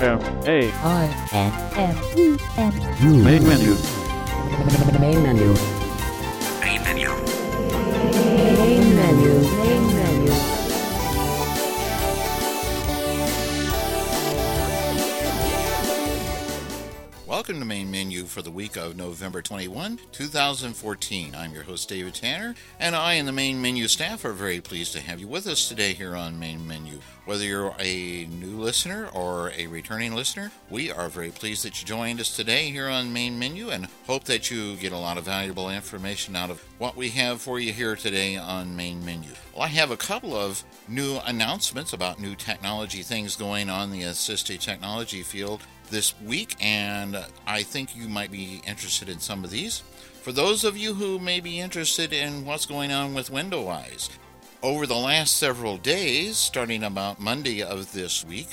M. A I N M. E N U main menu. main menu. Main menu. Main menu Welcome to Main Menu for the week of November 21, 2014. I'm your host, David Tanner, and I and the Main Menu staff are very pleased to have you with us today here on Main Menu. Whether you're a new listener or a returning listener, we are very pleased that you joined us today here on Main Menu and hope that you get a lot of valuable information out of what we have for you here today on Main Menu. Well, I have a couple of new announcements about new technology things going on in the assistive technology field this week, and I think you might be interested in some of these. For those of you who may be interested in what's going on with WindowEyes, over the last several days, starting about Monday of this week,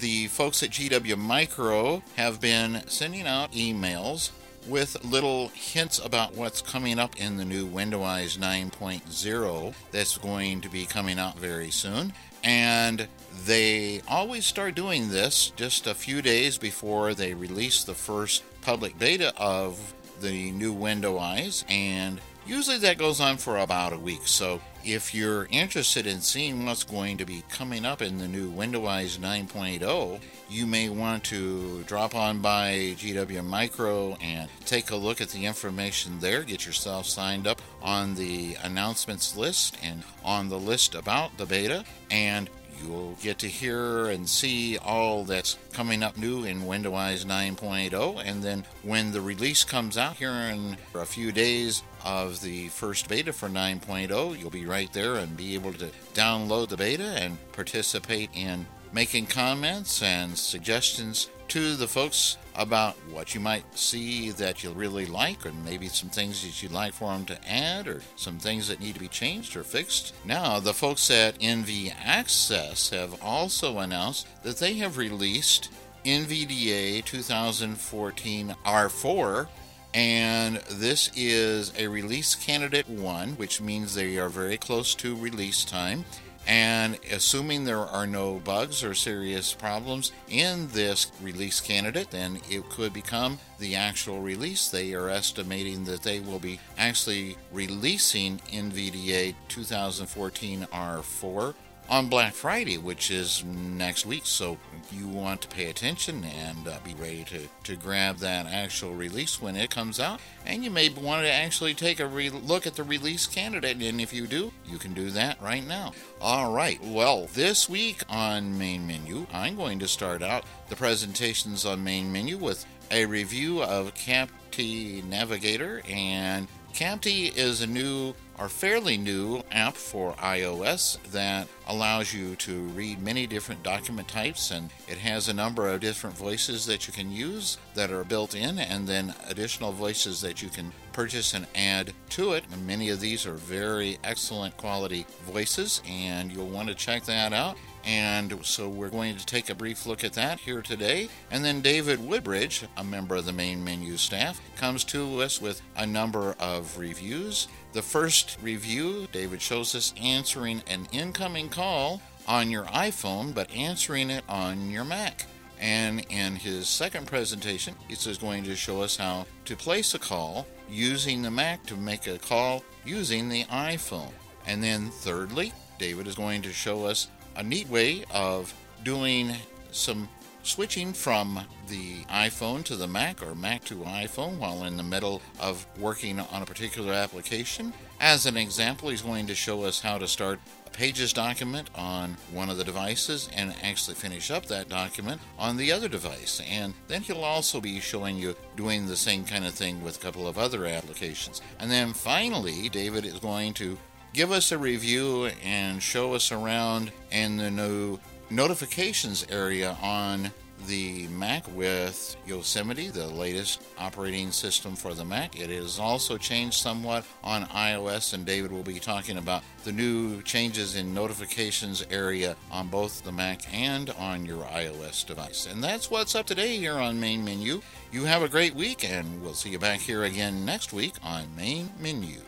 the folks at GW Micro have been sending out emails with little hints about what's coming up in the new WindowEyes 9.0 that's going to be coming out very soon. And they always start doing this just a few days before they release the first public beta of the new window eyes. And usually that goes on for about a week. So if you're interested in seeing what's going to be coming up in the new WindowEyes 9.0, you may want to drop on by GW Micro and take a look at the information there. Get yourself signed up on the announcements list and on the list about the beta, and You'll get to hear and see all that's coming up new in WindowEyes 9.0. And then when the release comes out here in a few days of the first beta for 9.0, you'll be right there and be able to download the beta and participate in making comments and suggestions to the folks about what you might see that you really like, or maybe some things that you'd like for them to add, or some things that need to be changed or fixed. Now, the folks at NV Access have also announced that they have released NVDA 2014 R4 and this is a release candidate one, which means they are very close to release time. And assuming there are no bugs or serious problems in this release candidate, then it could become the actual release. They are estimating that they will be actually releasing NVDA 2014 R4 on Black Friday, which is next week. So you want to pay attention and uh, be ready to, to grab that actual release when it comes out. And you may want to actually take a re- look at the release candidate. And if you do, you can do that right now. All right. Well, this week on Main Menu, I'm going to start out the presentations on Main Menu with a review of Capti Navigator. And Capti is a new our fairly new app for iOS that allows you to read many different document types and it has a number of different voices that you can use that are built in and then additional voices that you can purchase and add to it. And many of these are very excellent quality voices and you'll want to check that out. And so we're going to take a brief look at that here today. And then David Woodbridge, a member of the main menu staff, comes to us with a number of reviews. The first review, David shows us answering an incoming call on your iPhone, but answering it on your Mac. And in his second presentation, he's going to show us how to place a call using the Mac to make a call using the iPhone. And then thirdly, David is going to show us a neat way of doing some switching from the iPhone to the Mac or Mac to iPhone while in the middle of working on a particular application. As an example, he's going to show us how to start a Pages document on one of the devices and actually finish up that document on the other device. And then he'll also be showing you doing the same kind of thing with a couple of other applications. And then finally, David is going to give us a review and show us around in the new notifications area on the Mac with Yosemite, the latest operating system for the Mac. It has also changed somewhat on iOS, and David will be talking about the new changes in notifications area on both the Mac and on your iOS device. And that's what's up today here on Main Menu. You have a great week, and we'll see you back here again next week on Main Menu.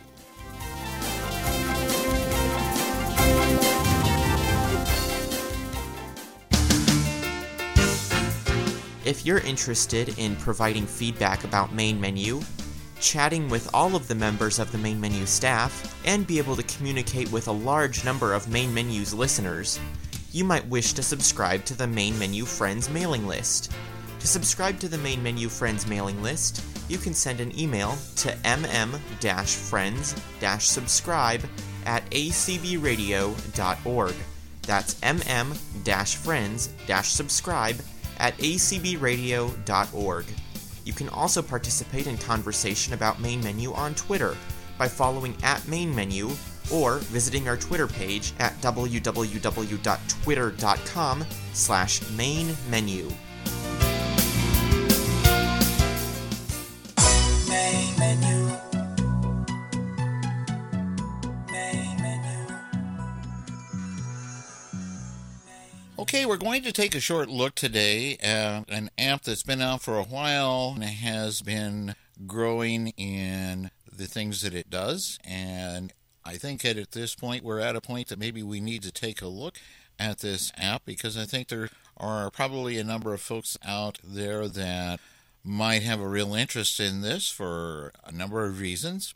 If you're interested in providing feedback about Main Menu, chatting with all of the members of the Main Menu staff, and be able to communicate with a large number of Main Menu's listeners, you might wish to subscribe to the Main Menu Friends mailing list. To subscribe to the Main Menu Friends mailing list, you can send an email to mm-friends-subscribe at acbradio.org. That's mm-friends-subscribe at acbradio.org. You can also participate in conversation about Main Menu on Twitter by following at Main Menu or visiting our Twitter page at www.twitter.com slash main menu. Going to take a short look today at an app that's been out for a while and has been growing in the things that it does. And I think that at this point, we're at a point that maybe we need to take a look at this app because I think there are probably a number of folks out there that might have a real interest in this for a number of reasons.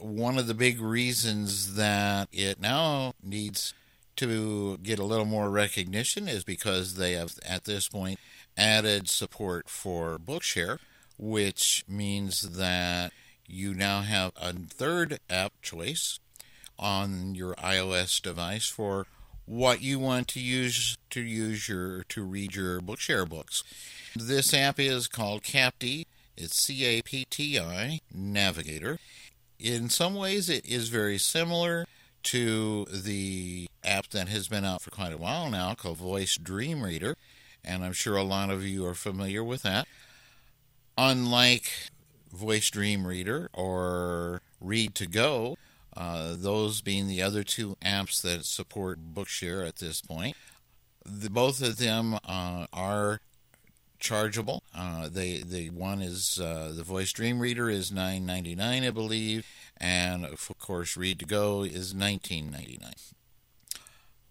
One of the big reasons that it now needs to get a little more recognition is because they have, at this point, added support for Bookshare, which means that you now have a third app choice on your iOS device for what you want to use to use your to read your Bookshare books. This app is called Capti. It's C A P T I Navigator. In some ways, it is very similar to the app that has been out for quite a while now called Voice Dream Reader, and I'm sure a lot of you are familiar with that. Unlike Voice Dream Reader or Read to Go, uh, those being the other two apps that support Bookshare at this point, the, both of them uh, are chargeable. Uh, they the one is uh, the Voice Dream Reader is nine ninety nine, I believe, and of course Read to Go is nineteen ninety nine.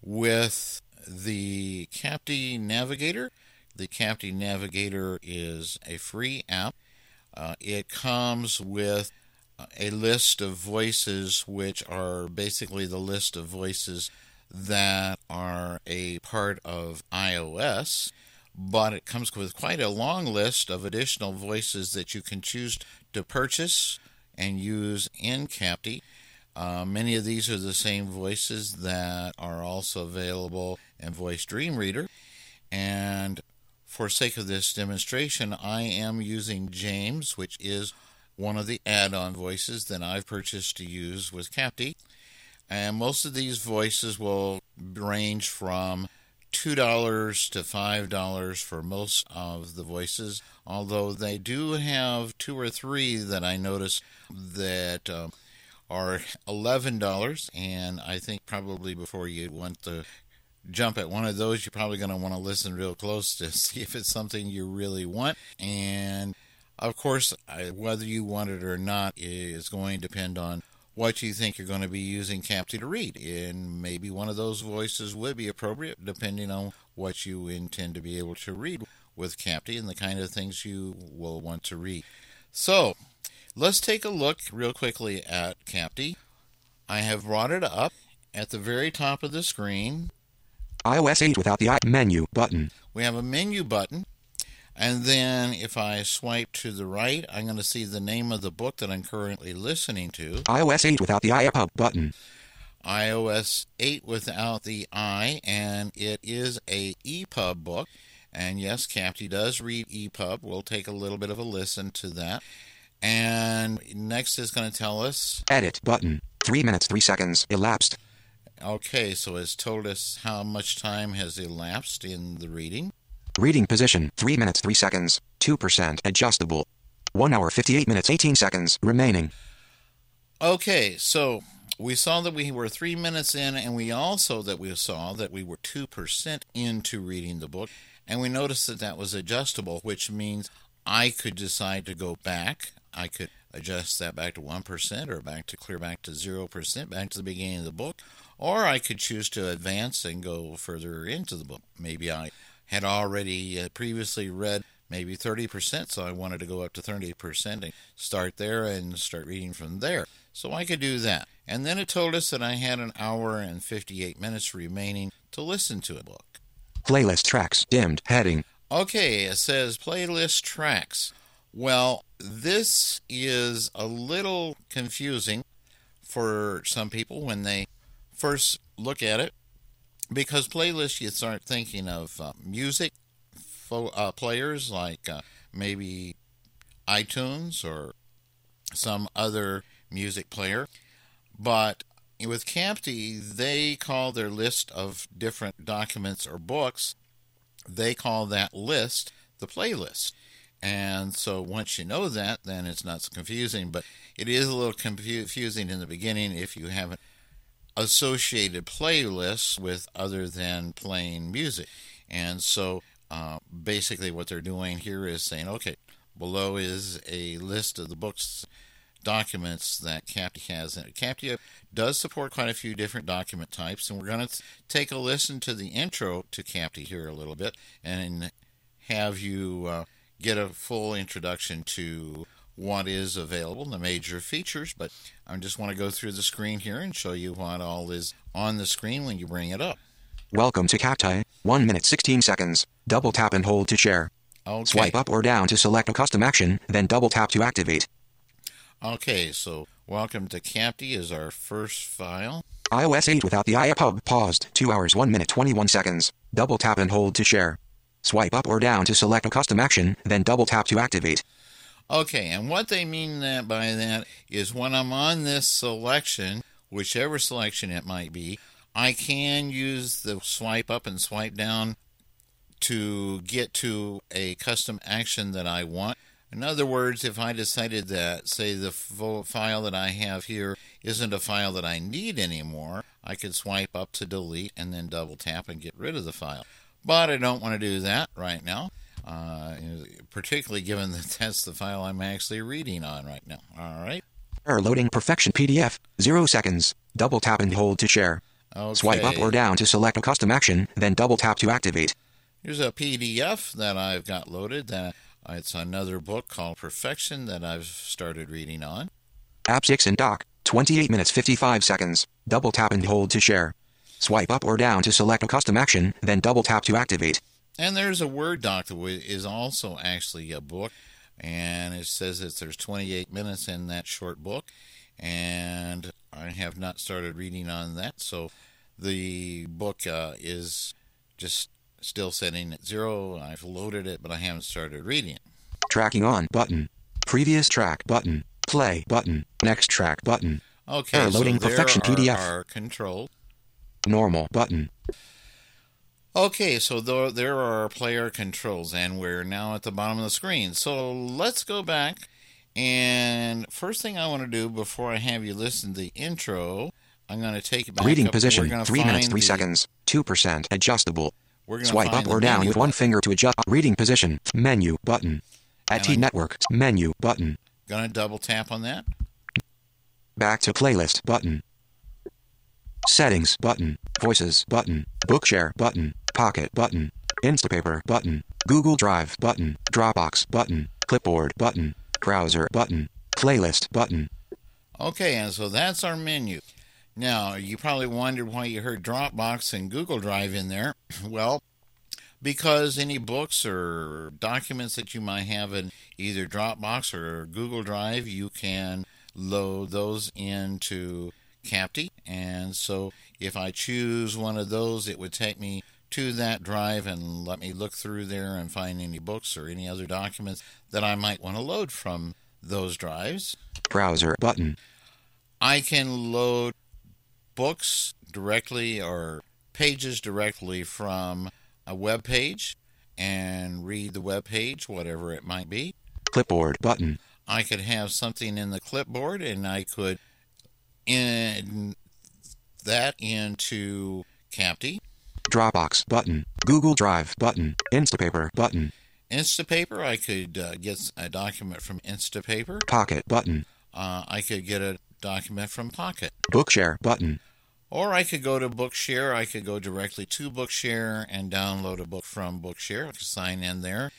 With the Capti Navigator, the Capti Navigator is a free app. Uh, it comes with a list of voices, which are basically the list of voices that are a part of iOS, but it comes with quite a long list of additional voices that you can choose to purchase and use in Capti. Uh, many of these are the same voices that are also available in Voice Dream Reader. And for sake of this demonstration, I am using James, which is one of the add-on voices that I've purchased to use with Capti. And most of these voices will range from $2 to $5 for most of the voices, although they do have two or three that I notice that uh, are $11. And I think probably before you want to jump at one of those, you're probably going to want to listen real close to see if it's something you really want. And of course, whether you want it or not is going to depend on what you think you're going to be using Capti to read. And maybe one of those voices would be appropriate depending on what you intend to be able to read with Capti and the kind of things you will want to read. So, let's take a look real quickly at Capti. I have brought it up at the very top of the screen. iOS 8 without the I menu button. We have a menu button. And then if I swipe to the right, I'm going to see the name of the book that I'm currently listening to. iOS 8 without the iPub button. iOS 8 without the I, and it is a EPUB book. And yes, Capti does read EPUB. We'll take a little bit of a listen to that. And next is going to tell us. Edit button. 3 minutes 3 seconds elapsed. Okay, so it's told us how much time has elapsed in the reading. Reading position 3 minutes 3 seconds. 2% adjustable. 1 hour 58 minutes 18 seconds remaining. Okay, so we saw that we were three minutes in, and we also that we saw that we were two percent into reading the book, and we noticed that that was adjustable, which means I could decide to go back. I could adjust that back to one percent, or back to clear back to zero percent, back to the beginning of the book, or I could choose to advance and go further into the book. Maybe I had already uh, previously read maybe 30%, so I wanted to go up to 30% and start there and start reading from there. So I could do that. And then it told us that I had an hour and 58 minutes remaining to listen to a book. Playlist tracks dimmed heading. Okay, it says playlist tracks. Well, this is a little confusing for some people when they first look at it because playlists you start thinking of uh, music fo- uh, players like uh, maybe iTunes or some other music player. But with Capti, they call their list of different documents or books, they call that list the playlist. And so once you know that, then it's not so confusing, but it is a little confusing in the beginning if you haven't associated playlists with other than playing music. And so uh, basically, what they're doing here is saying, okay, below is a list of the books documents that CAPTI has. And CAPTI does support quite a few different document types, and we're going to take a listen to the intro to CAPTI here a little bit and have you uh, get a full introduction to what is available, the major features. But I just want to go through the screen here and show you what all is on the screen when you bring it up. Welcome to CAPTI. 1 minute 16 seconds. Double tap and hold to share. Okay. Swipe up or down to select a custom action, then double tap to activate. Okay, so welcome to CAPTI is our first file. iOS 8 without the iPub paused. 2 hours 1 minute 21 seconds. Double tap and hold to share. Swipe up or down to select a custom action, then double tap to activate. Okay, and what they mean that by that is when I'm on this selection, whichever selection it might be, I can use the swipe up and swipe down to get to a custom action that I want. In other words, if I decided that, say, the file that I have here isn't a file that I need anymore, I could swipe up to delete and then double tap and get rid of the file. But I don't want to do that right now, uh, particularly given that that's the file I'm actually reading on right now. All right. Error loading perfection PDF. 0 seconds. Double tap and hold to share. Okay. Swipe up or down to select a custom action, then double tap to activate. Here's a PDF that I've got loaded. That it's another book called Perfection that I've started reading on. App 6 and doc, 28 minutes 55 seconds. Double tap and hold to share. Swipe up or down to select a custom action, then double tap to activate. And there's a Word doc that is also actually a book, and it says that there's 28 minutes in that short book, and I have not started reading on that, so the book uh, is just still setting at zero. I've loaded it, but I haven't started reading it. Tracking on button. Previous track button. Play button. Next track button. Okay, Error loading so there perfection are PDF. our controls. Normal button. Okay, so there, are our player controls, and we're now at the bottom of the screen. So let's go back. And first thing I want to do before I have you listen to the intro, I'm going to take it back Reading up. position. We're gonna 3 minutes 3 the- seconds. 2% adjustable. We're gonna Swipe find up or down with one finger to adjust. Reading position. Menu button. At T Network. Menu button. Gonna double tap on that. Back to playlist button. Settings button. Voices button. Bookshare button. Pocket button. Instapaper button. Google Drive button. Dropbox button. Clipboard button. Browser button. Playlist button. Okay, and so that's our menu. Now, you probably wondered why you heard Dropbox and Google Drive in there. Well, because any books or documents that you might have in either Dropbox or Google Drive, you can load those into CAPTI. And so if I choose one of those, it would take me to that drive and let me look through there and find any books or any other documents that I might want to load from those drives. Browser button. I can load books directly or pages directly from a web page and read the web page, whatever it might be. Clipboard button. I could have something in the clipboard and I could in that into CAPTI. Dropbox button. Google Drive button. Instapaper button. Instapaper, I could uh, get a document from Instapaper. Pocket button. Uh, I could get a document from Pocket. Bookshare button. Or I could go to Bookshare. I could go directly to Bookshare and download a book from Bookshare. I could sign in there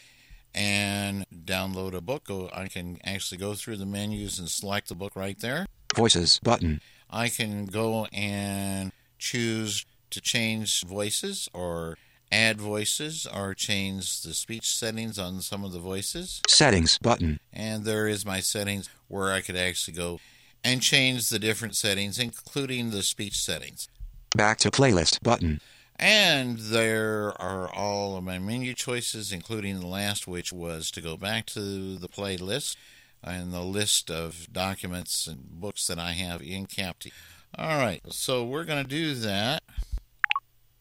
and download a book. I can actually go through the menus and select the book right there. Voices button. I can go and choose to change voices or add voices or change the speech settings on some of the voices. Settings button. And there is my settings where I could actually go and change the different settings, including the speech settings. Back to playlist button. And there are all of my menu choices, including the last, which was to go back to the playlist and the list of documents and books that I have in Capti. All right, so we're going to do that.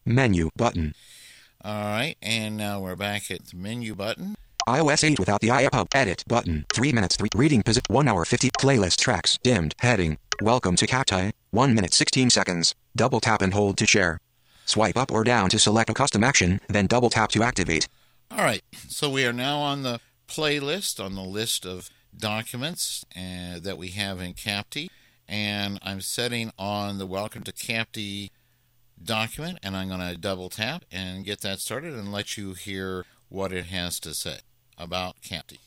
Menu button. All right, and now we're back at the menu button. iOS 8 without the iPub. Edit button. 3 minutes 3. Reading position. 1 hour 50. Playlist tracks. Dimmed. Heading. Welcome to Capti. 1 minute 16 seconds. Double tap and hold to share. Swipe up or down to select a custom action, then double tap to activate. All right, so we are now on the playlist on the list of documents uh, that we have in CAPTI, and I'm setting on the Welcome to CAPTI document, and I'm going to double tap and get that started and let you hear what it has to say about CAPTI.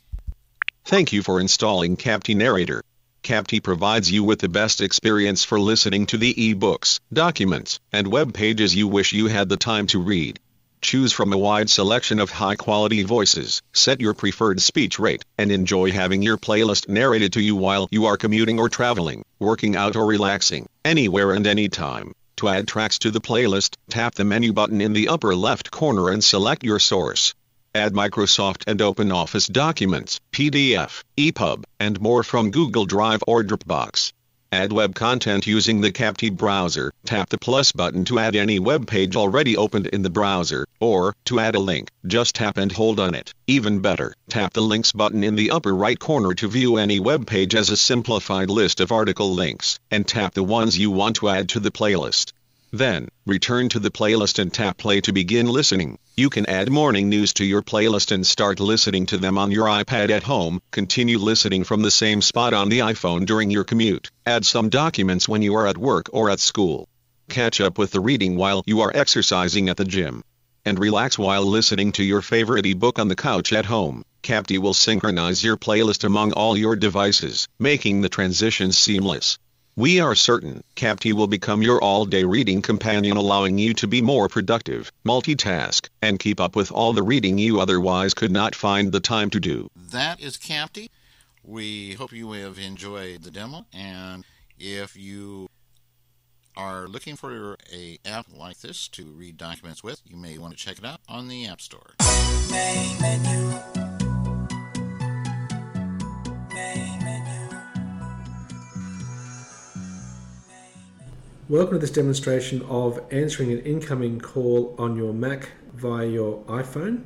Thank you for installing CAPTI Narrator. CAPTI provides you with the best experience for listening to the ebooks, documents, and web pages you wish you had the time to read. Choose from a wide selection of high quality voices, set your preferred speech rate, and enjoy having your playlist narrated to you while you are commuting or traveling, working out or relaxing, anywhere and anytime. To add tracks to the playlist, tap the menu button in the upper left corner and select your source. Add Microsoft and OpenOffice documents, PDF, EPUB, and more from Google Drive or Dropbox. Add web content using the CAPTI browser. Tap the plus button to add any web page already opened in the browser, or, to add a link, just tap and hold on it. Even better, tap the links button in the upper right corner to view any web page as a simplified list of article links, and tap the ones you want to add to the playlist. Then, return to the playlist and tap play to begin listening. You can add morning news to your playlist and start listening to them on your iPad at home. Continue listening from the same spot on the iPhone during your commute. Add some documents when you are at work or at school. Catch up with the reading while you are exercising at the gym. And relax while listening to your favorite ebook on the couch at home. Capti will synchronize your playlist among all your devices, making the transition seamless. We are certain Capti will become your all-day reading companion allowing you to be more productive, multitask, and keep up with all the reading you otherwise could not find the time to do. That is CAPTI. We hope you have enjoyed the demo, and if you are looking for a app like this to read documents with, you may want to check it out on the App Store. Main menu. Main Welcome to this demonstration of answering an incoming call on your Mac via your iPhone.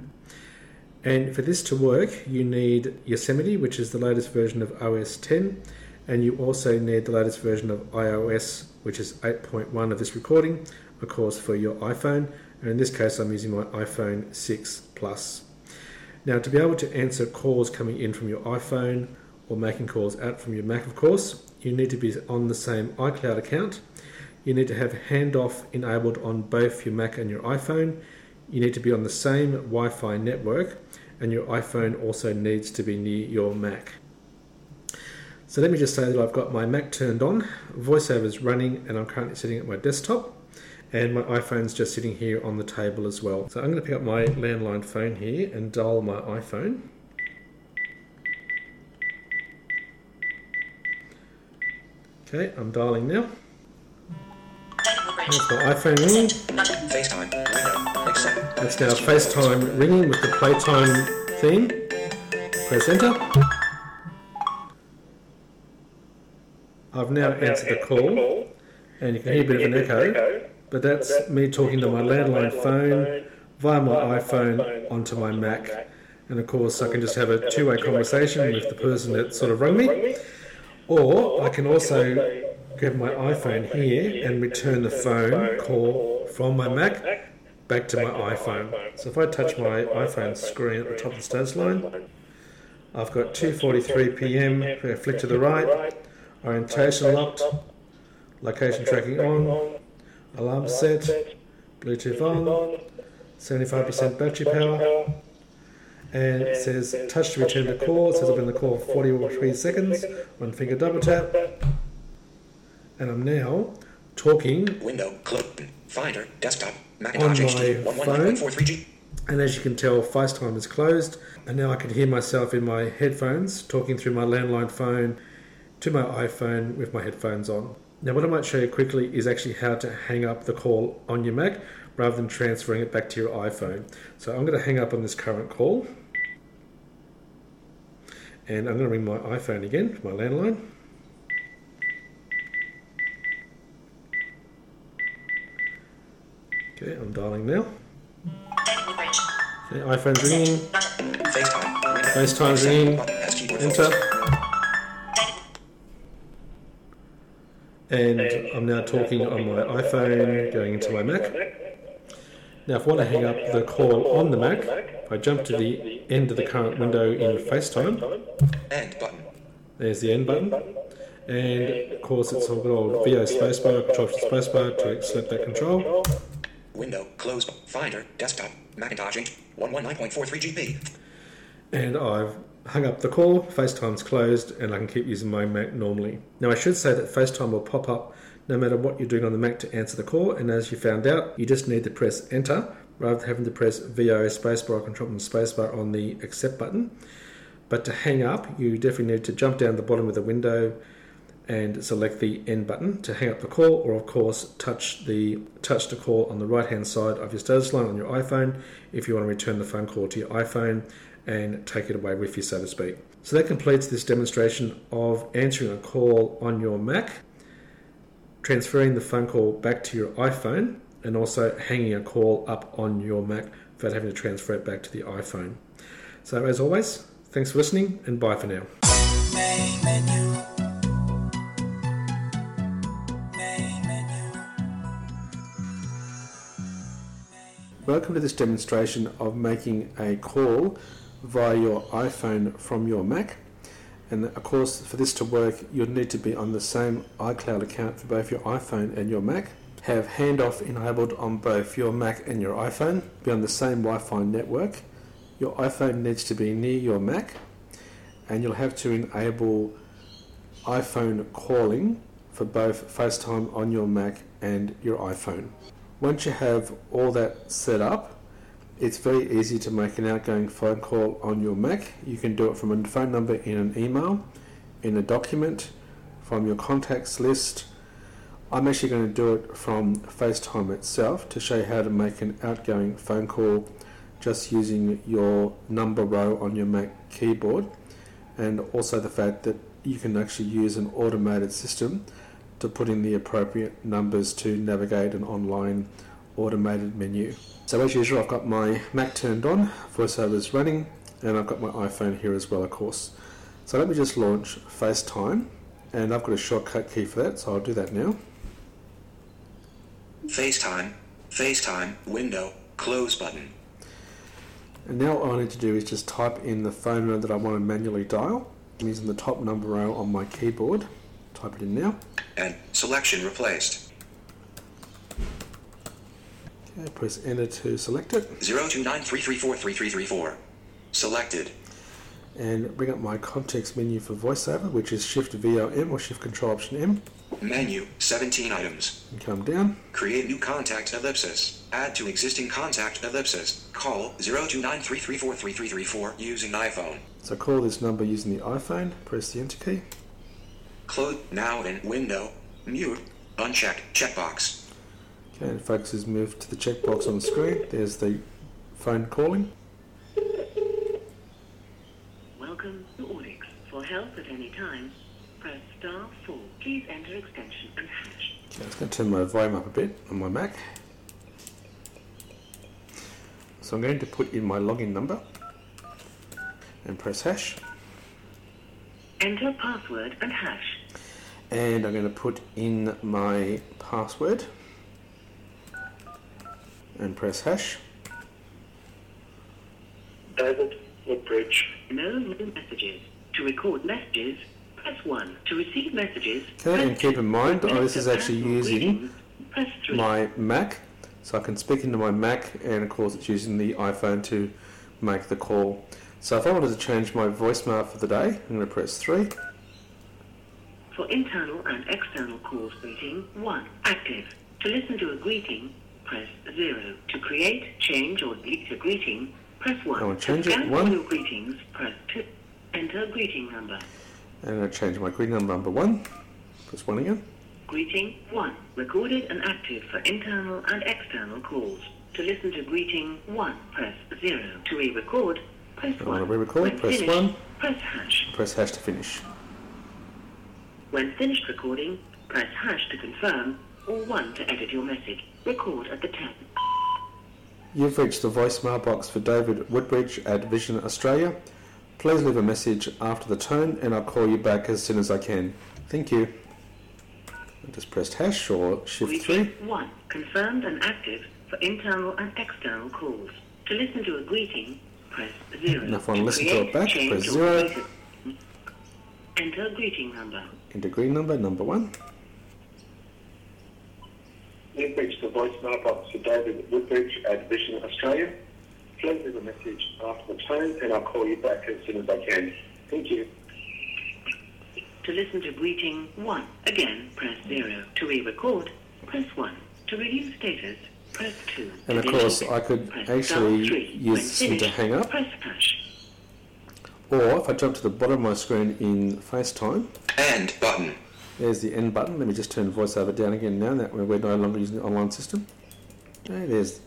And for this to work, you need Yosemite, which is the latest version of OS 10, and you also need the latest version of iOS, which is 8.1 of this recording, of course, for your iPhone. And in this case, I'm using my iPhone 6 Plus. Now, to be able to answer calls coming in from your iPhone or making calls out from your Mac, of course, you need to be on the same iCloud account you need to have handoff enabled on both your Mac and your iPhone. You need to be on the same Wi Fi network, and your iPhone also needs to be near your Mac. So let me just say that I've got my Mac turned on, VoiceOver is running, and I'm currently sitting at my desktop, and my iPhone's just sitting here on the table as well. So I'm going to pick up my landline phone here and dial my iPhone. Okay, I'm dialing now. That's my iPhone ringing. FaceTime. Window. That's now FaceTime ringing with the playtime theme. Press enter. I've now answered the call, and you can hear a bit of an echo, but that's me talking to my landline phone via my iPhone onto my Mac. And of course, I can just have a two way conversation with the person that sort of rang me, or I can also grab my iPhone here and return the phone call from my Mac back to my iPhone. So if I touch my iPhone screen at the top of the status line, I've got 2:43 p.m. Flick to the right, orientation locked, location tracking on, alarm set, Bluetooth on, 75% battery power, and it says touch to return the call. It says I've been the call for 43 seconds. One finger double tap. And I'm now talking Window, close, Finder, desktop, Macintosh on my phone. And as you can tell, FaceTime is closed. And now I can hear myself in my headphones talking through my landline phone to my iPhone with my headphones on. Now, what I might show you quickly is actually how to hang up the call on your Mac rather than transferring it back to your iPhone. So I'm going to hang up on this current call. And I'm going to ring my iPhone again, my landline. Okay, I'm dialing now. Mm. Okay, iPhone's ringing. FaceTime, window, FaceTime's ringing. button, as keyboard Enter. And I'm now talking on my iPhone, going into my Mac. Now, if I want to hang up the call on the Mac, I jump to the end of the current window in FaceTime. End button. There's the end button. And of course, it's a good old VO spacebar, control spacebar to select that control. Window, close, Finder, desktop, Macintosh HD, 119.43GB. And I've hung up the call, FaceTime's closed, and I can keep using my Mac normally. Now, I should say that FaceTime will pop up no matter what you're doing on the Mac to answer the call, and as you found out, you just need to press enter rather than having to press VO spacebar or control and spacebar on the accept button. But to hang up, you definitely need to jump down the bottom of the window and select the end button to hang up the call, or of course touch the touch to call on the right hand side of your status line on your iPhone if you want to return the phone call to your iPhone and take it away with you, so to speak. So that completes this demonstration of answering a call on your Mac, transferring the phone call back to your iPhone, and also hanging a call up on your Mac without having to transfer it back to the iPhone. So as always, thanks for listening and bye for now. Welcome to this demonstration of making a call via your iPhone from your Mac. And of course, for this to work, you'll need to be on the same iCloud account for both your iPhone and your Mac. Have handoff enabled on both your Mac and your iPhone. Be on the same Wi Fi network. Your iPhone needs to be near your Mac. And you'll have to enable iPhone calling for both FaceTime on your Mac and your iPhone. Once you have all that set up, it's very easy to make an outgoing phone call on your Mac. You can do it from a phone number in an email, in a document, from your contacts list. I'm actually going to do it from FaceTime itself to show you how to make an outgoing phone call just using your number row on your Mac keyboard and also the fact that you can actually use an automated system to put in the appropriate numbers to navigate an online automated menu. So as usual, I've got my Mac turned on, VoiceOver is running, and I've got my iPhone here as well, of course. So let me just launch FaceTime, and I've got a shortcut key for that, so I'll do that now. FaceTime, FaceTime, window, close button. And now all I need to do is just type in the phone number that I want to manually dial. I'm using the top number row on my keyboard. Type it in now. And selection replaced. Okay, press enter to select it. 02933433334. Selected. And bring up my context menu for VoiceOver, which is Shift VOM or Shift Control Option M. Menu, 17 items. And come down. Create new contact ellipsis. Add to existing contact ellipsis. Call 02933433334 using iPhone. So call this number using the iPhone. Press the enter key. Close now in window. Mute. Uncheck. Checkbox. Okay, and focus is moved to the checkbox on the screen. There's the phone calling. Welcome to Audix. For help at any time, press star 4. Please enter extension and hash. Okay, it's going to turn my volume up a bit on my Mac. So I'm going to put in my login number and press hash. Enter password and hash. And I'm going to put in my password and press hash. David Woodbridge. No new messages. To record messages, press 1. To receive messages, Okay, and keep in mind, oh, this is actually using greetings, press 3. my Mac, so I can speak into my Mac, and of course, it's using the iPhone to make the call. So if I wanted to change my voicemail for the day, I'm going to press 3. For internal and external calls greeting, 1. Active. To listen to a greeting, press 0. To create, change or delete a greeting, press 1. I will change to it, scan one. all your greetings, press 2. Enter greeting number. And I'm going to change my greeting number number 1. Press 1 again. Greeting 1. Recorded and active for internal and external calls. To listen to greeting 1, press 0. To re-record, press I 1. want to re-record, press finished, 1. Press hash. Press hash to finish. When finished recording, press hash to confirm or 1 to edit your message. Record at the tap. You've reached the voicemail box for David Woodbridge at Vision Australia. Please leave a message after the tone and I'll call you back as soon as I can. Thank you. I just pressed hash or shift 3. 1. Confirmed and active for internal and external calls. To listen to a greeting, press 0. And if I want to listen to it back, press 0. delete it, Enter greeting number. Enter green number, number 1. You've reached the voicemail box for David Woodbridge at Vision Australia. Please leave a message after the tone and I'll call you back as soon as I can. Thank you. To listen to greeting 1, again, press 0. To re-record, press 1. To review status, press 2. And of course, I could press actually 3. use this one to hang up. Press hash. Or if I jump to the bottom of my screen in FaceTime, End button. there's the end button. Let me just turn voiceover down again now that we're no longer using the online system. Okay, there's.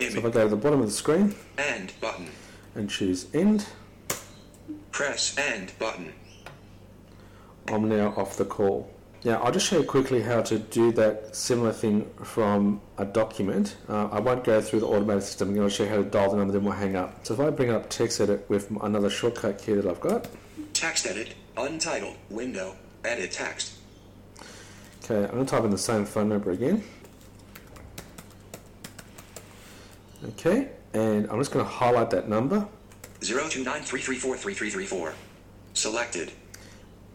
So if I go to the bottom of the screen End button. and choose end, Press end button. I'm now off the call. Now, I'll just show you quickly how to do that similar thing from a document. Uh, I won't go through the automated system. I'm going to show you how to dial the number, then we'll hang up. So if I bring up text edit with another shortcut key that I've got, Text edit. Untitled. Window. Edit text. okay, I'm going to type in the same phone number again. Okay, and I'm just going to highlight that number. 02933433334. Selected.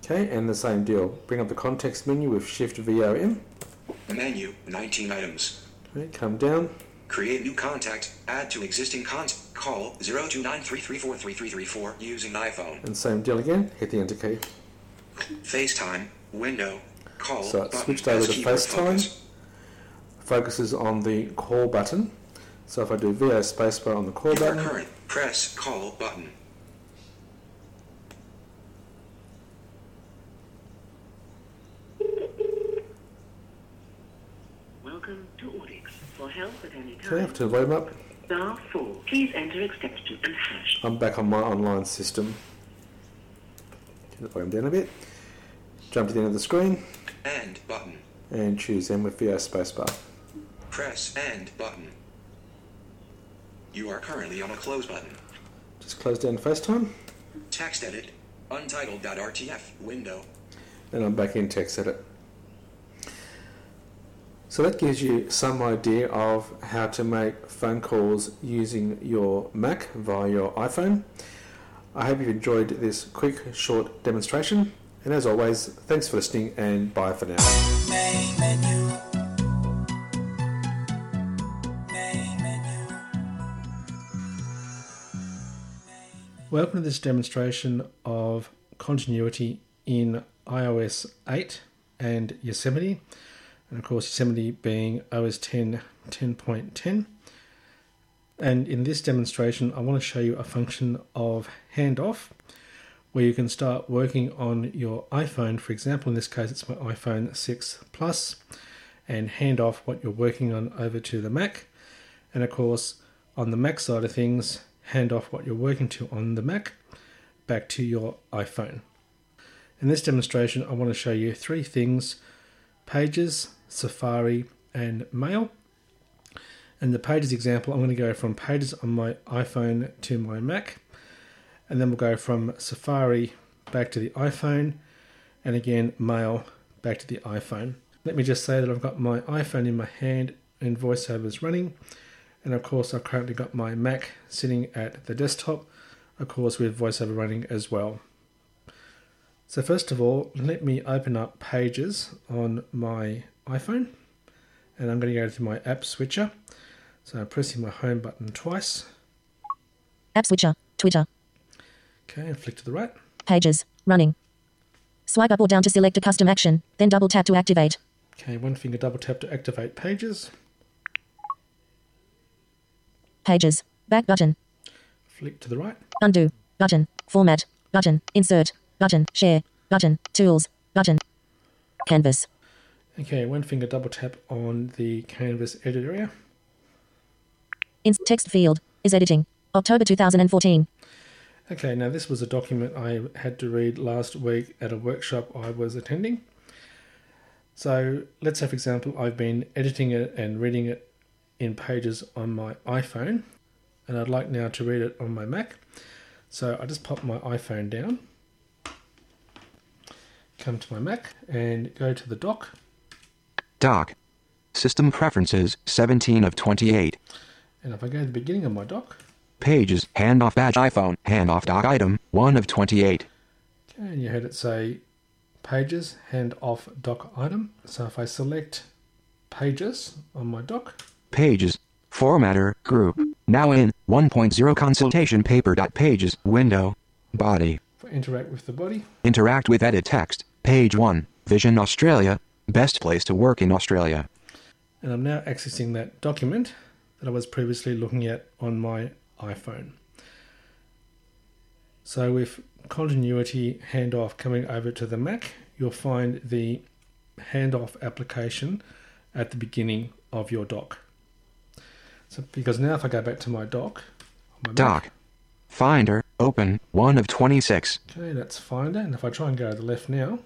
Okay, and the same deal. Bring up the context menu with Shift VOM. Menu. 19 items. Okay, come down. Create new contact. Add to existing contact. Call 02933433334 using iPhone. And same deal again. Hit the enter key. FaceTime. Window. Call. So it switched over to FaceTime. focus. Focuses on the call button. So if I do VO spacebar on the call You are button, current. Press call button. Welcome to Audix. For help at any okay, I have time, to volume up. star 4. Please enter extension and hash. I'm back on my online system. Turn the volume down a bit. Jump to the end of the screen End button. and choose M with VO spacebar. Press and button. You are currently on a close button. Just close down FaceTime Text edit. Untitled.rtf window. and I'm back in TextEdit. So that gives you some idea of how to make phone calls using your Mac via your iPhone. I hope you've enjoyed this quick, short demonstration. And as always, thanks for listening and bye for now. Welcome to this demonstration of continuity in iOS 8 and Yosemite. And of course, Yosemite being OS 10 10.10. And in this demonstration, I want to show you a function of handoff where you can start working on your iPhone. For example, in this case, it's my iPhone 6 Plus, and hand off what you're working on over to the Mac. And of course, on the Mac side of things, hand off what you're working to on the Mac back to your iPhone. In this demonstration, I want to show you three things Pages, Safari, and Mail. And the Pages example, I'm going to go from Pages on my iPhone to my Mac, and then we'll go from Safari back to the iPhone, and again, Mail back to the iPhone. Let me just say that I've got my iPhone in my hand and VoiceOver is running, and of course, I've currently got my Mac sitting at the desktop, of course, with VoiceOver running as well. So first of all, let me open up Pages on my iPhone, and I'm going to go to my app switcher. So I'm pressing my home button twice, App switcher. Twitter. Okay, and flick to the right. Pages. Running. Swipe up or down to select a custom action, then double tap to activate. Okay, one finger double tap to activate pages. Pages. Back button. Flick to the right. Undo. Button. Format. Button. Insert. Button. Share. Button. Tools. Button. Canvas. Okay, one finger double tap on the canvas edit area. In text field. Is editing. October 2014. Okay, now this was a document I had to read last week at a workshop I was attending. So let's say, for example, I've been editing it and reading it in pages on my iPhone, and I'd like now to read it on my Mac. So I just pop my iPhone down, come to my Mac, and go to the dock. Dock. System preferences 17 of 28. And if I go to the beginning of my doc. Pages. Handoff badge iPhone. Handoff doc item 1 of 28. okay, and you heard it say pages, handoff doc item. So if I select pages on my doc. Pages. Formatter. Group. Now in 1.0 consultation paper. dot Pages. Window. Body. interact with the body, Interact with edit text. Page 1. Vision Australia. Best place to work in Australia. and I'm now accessing that document that I was previously looking at on my iPhone. So with continuity handoff coming over to the Mac, you'll find the handoff application at the beginning of your dock. So because now if I go back to my dock, my Mac, Dock. Finder. Open. 1 of 26. okay, that's Finder, and if I try and go to the left now,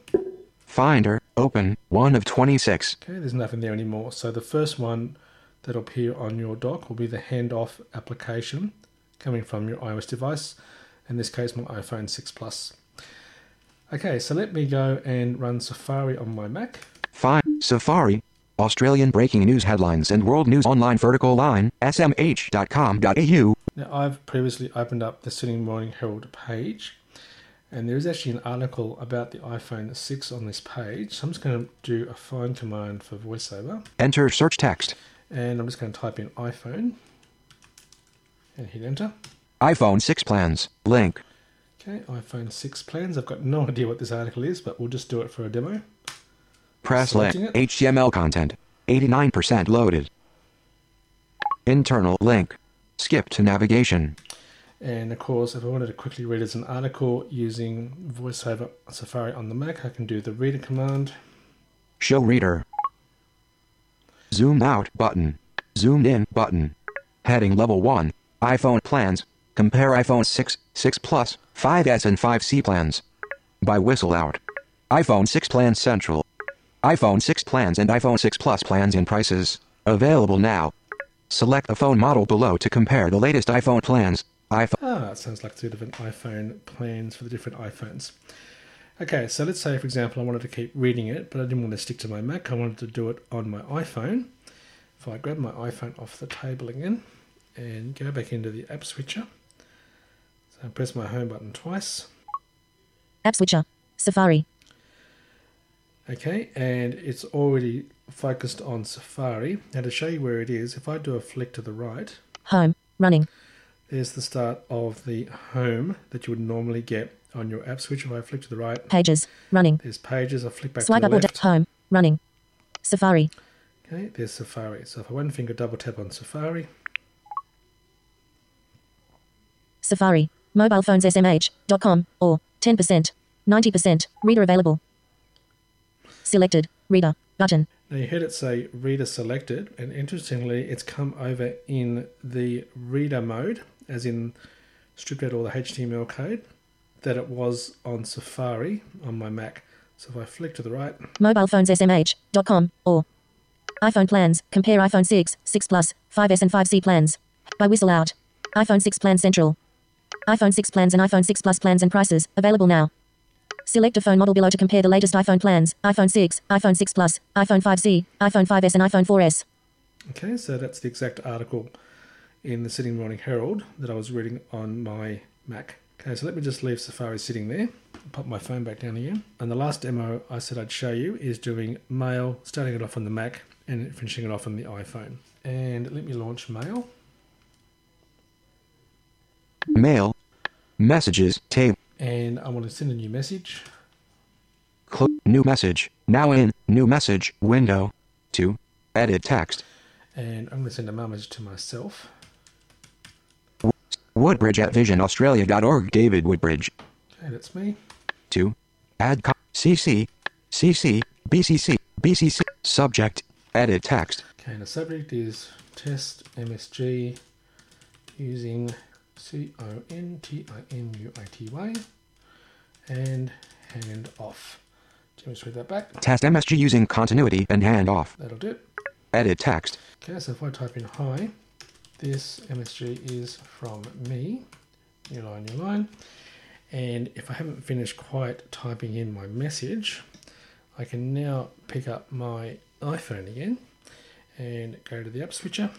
Finder. Open. 1 of 26. Okay, there's nothing there anymore. So the first one that'll appear on your dock will be the handoff application coming from your iOS device. In this case, my iPhone 6 Plus. Okay, so let me go and run Safari on my Mac. Find Safari. Australian breaking news headlines and world news online vertical line smh.com.au. Now, I've previously opened up the Sydney Morning Herald page, and there is actually an article about the iPhone 6 on this page. So I'm just going to do a find command for VoiceOver, Enter search text. and I'm just going to type in iPhone and hit enter. iPhone 6 plans. Link. Okay, iPhone 6 plans. I've got no idea what this article is, but we'll just do it for a demo. Press link. It. HTML content. 89% loaded. Internal link. Skip to navigation. And of course, if I wanted to quickly read as an article using VoiceOver Safari on the Mac, I can do the reader command. Show reader. Zoomed out button. Zoomed in button. Heading level 1. iPhone plans. Compare iPhone 6, 6 Plus, 5S and 5C plans. By WhistleOut. iPhone 6 plans central. iPhone 6 plans and iPhone 6 Plus plans and prices. Available now. Select the phone model below to compare the latest iPhone plans. iPhone Ah, it sounds like two different iPhone plans for the different iPhones. Okay, so let's say, for example, I wanted to keep reading it, but I didn't want to stick to my Mac. I wanted to do it on my iPhone. If I grab my iPhone off the table again and go back into the app switcher, so I press my home button twice. App switcher. Safari. Okay, and it's already focused on Safari. Now, to show you where it is, if I do a flick to the right, Home. Running. There's the start of the home that you would normally get on your app switch. If I flick to the right, Pages. Running. there's pages. I flick back Swipe to the left. Home. Running. Safari. Okay, there's Safari. So if I one finger double tap on Safari, Safari. Mobile phones SMH.com or 10%. 90%. Reader available. Selected. Reader. Button. now you heard it say reader selected, and interestingly, it's come over in the reader mode, as in stripped out all the HTML code that it was on Safari on my Mac. So if I flick to the right, Mobile phones SMH.com or iPhone plans. Compare iPhone 6, 6 Plus, 5S and 5C plans. By WhistleOut. iPhone 6 plan central. iPhone 6 plans and iPhone 6 Plus plans and prices available now. Select a phone model below to compare the latest iPhone plans. iPhone 6, iPhone 6 Plus, iPhone 5C, iPhone 5S and iPhone 4S. Okay, so that's the exact article in the Sydney Morning Herald that I was reading on my Mac. Okay, so let me just leave Safari sitting there, pop my phone back down again. And the last demo I said I'd show you is doing Mail, starting it off on the Mac and finishing it off on the iPhone. And let me launch Mail. Mail. Messages. Table. And I want to send a new message. Clo- new message. Now in. New message. Window. to Edit text. And I'm going to send a message to myself. Woodbridge at visionaustralia.org. David Woodbridge. Okay, that's me. 2. Add co- CC. CC. BCC. BCC. Subject. Edit text. Okay, and the subject is test MSG using C O N T I N U I T Y and hand off. Demonstrate that back. Test MSG using continuity and handoff. That'll do. Edit text. Okay, so if I type in hi, this MSG is from me. New line, new line. And if I haven't finished quite typing in my message, I can now pick up my iPhone again and go to the app switcher.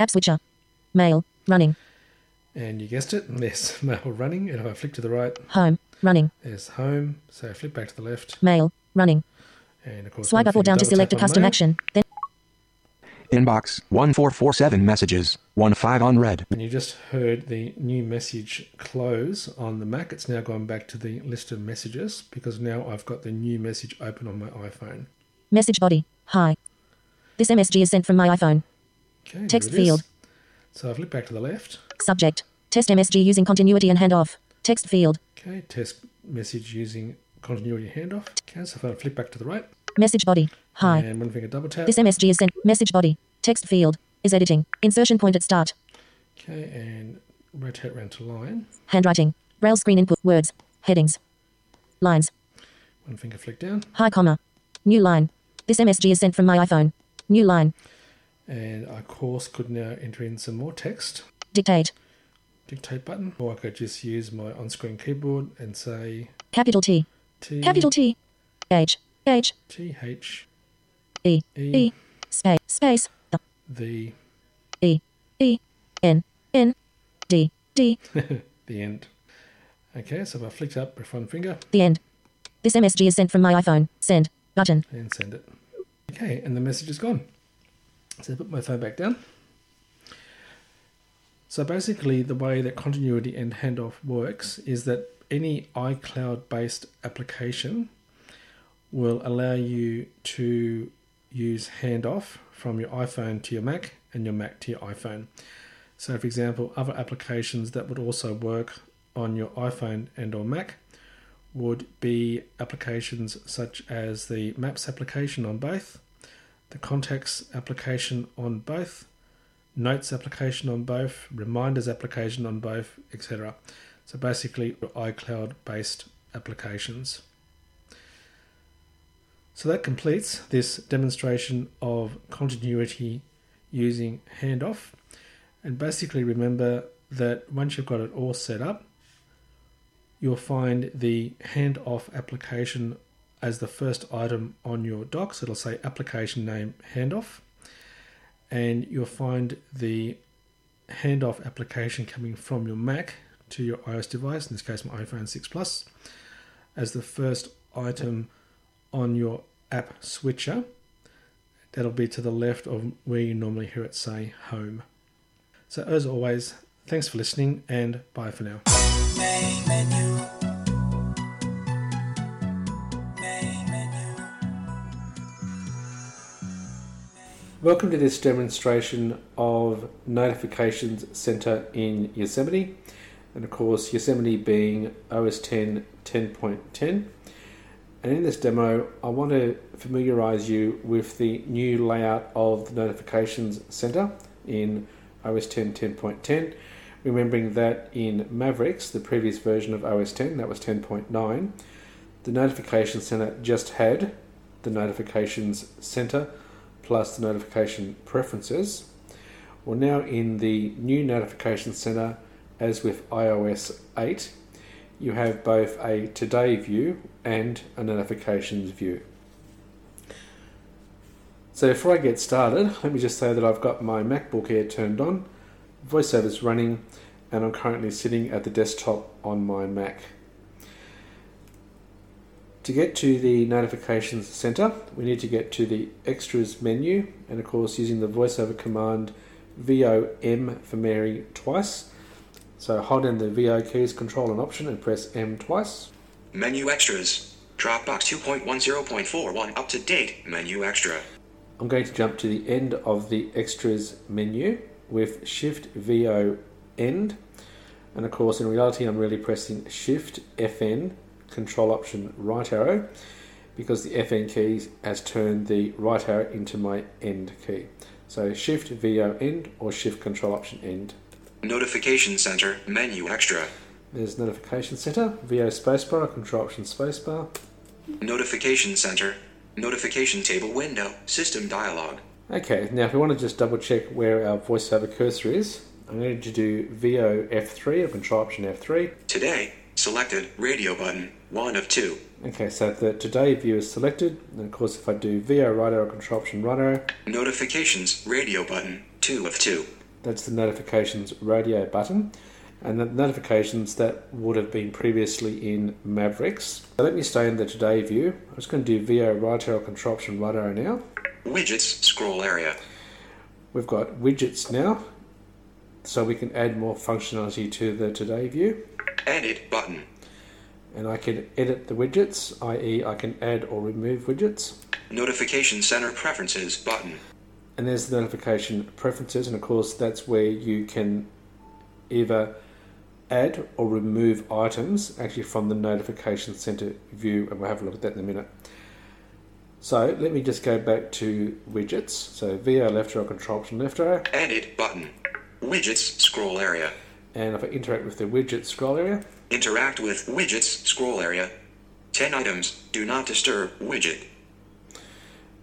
App switcher. Mail. Running. And you guessed it, there's mail running. And if I flick to the right, Home. Running. there's home. So I flip back to the left. Mail. Running. And of course, Swipe up or down to select a custom mail. action. Then Inbox 1447 messages. 1 5 on red. And you just heard the new message close on the Mac. It's now gone back to the list of messages because now I've got the new message open on my iPhone. message body. Hi. This MSG is sent from my iPhone. Okay, Text there it is. field. So I flip back to the left. Subject. Test MSG using continuity and handoff. Text field. Okay, test message using continuity and handoff. Okay, so if I flip back to the right. Message body. Hi. And one finger double tap. This MSG is sent. Message body. Text field. Is editing. Insertion point at start. Okay, and rotate around to line. Handwriting. Braille screen input. Words. Headings. Lines. One finger flick down. Hi comma. New line. This MSG is sent from my iPhone. New line. And I, of course, could now enter in some more text. Dictate. Dictate button. Or I could just use my on screen keyboard and say Capital T. T. Capital T. H. H. T H E. E. Space. Space. The. the E. E. N. N. D. D. the end. Okay, so if I flicked up with one finger The end. This MSG is sent from my iPhone. Send. Button. and send it. Okay, and the message is gone. So I put my phone back down. So basically, the way that continuity and handoff works is that any iCloud based application will allow you to use handoff from your iPhone to your Mac and your Mac to your iPhone. So, for example, other applications that would also work on your iPhone and or Mac would be applications such as the Maps application on both, the Contacts application on both, Notes application on both, Reminders application on both, etc. So basically, iCloud based applications. So that completes this demonstration of continuity using handoff. And basically, remember that once you've got it all set up, you'll find the handoff application as the first item on your docs. It'll say application name handoff. And you'll find the handoff application coming from your Mac to your iOS device, in this case, my iPhone 6 Plus, as the first item on your app switcher. That'll be to the left of where you normally hear it say home. So, as always, thanks for listening and bye for now. Main menu. Main menu. Welcome to this demonstration of Notifications Center in Yosemite, and of course, Yosemite being OS 10 10.10. And in this demo, I want to familiarize you with the new layout of the Notifications Center in OS 10 10.10. Remembering that in Mavericks, the previous version of OS 10, that was 10.9, the Notifications Center just had the Notifications Center plus the notification preferences. Well, now in the new notification center, as with iOS 8, you have both a today view and a notifications view. So before I get started, let me just say that I've got my MacBook Air turned on, VoiceOver is running, and I'm currently sitting at the desktop on my Mac. To get to the notifications center, we need to get to the extras menu, and of course, using the voiceover command, VOM for Mary twice. So hold in the VO keys, Control and Option, and press M twice. Menu extras. Dropbox 2.10.41 up to date. Menu extra. I'm going to jump to the end of the extras menu with Shift VO End. And of course, in reality, I'm really pressing Shift FN, Control Option right arrow, because the FN key has turned the right arrow into my end key. So Shift VO End or Shift Control Option End. Notification center. Menu extra. There's Notification Center, VO Spacebar, Control Option Spacebar. Notification center. Notification table window. System dialog. Okay, now if we want to just double check where our voiceover cursor is, I'm going to do VO F3 or Control Option F3. Today. Selected. Radio button. 1 of 2. Okay, so the today view is selected, and of course if I do VO right arrow, Control Option right arrow, Notifications. Radio button. 2 of 2. That's the notifications radio button, and the notifications that would have been previously in Mavericks. So let me stay in the today view. I'm just going to do VO right arrow, Control Option right arrow now. Widgets. Scroll area. We've got widgets now, so we can add more functionality to the today view. Edit button. And I can edit the widgets, i.e., I can add or remove widgets. Notification center preferences button. And there's the notification preferences, and of course, that's where you can either add or remove items actually from the notification center view, and we'll have a look at that in a minute. So let me just go back to widgets. So VO left arrow, control option left arrow, Edit button. Widgets. Scroll area. and if I interact with the widget scroll area, Interact with widgets. Scroll area. 10 items. Do not disturb widget.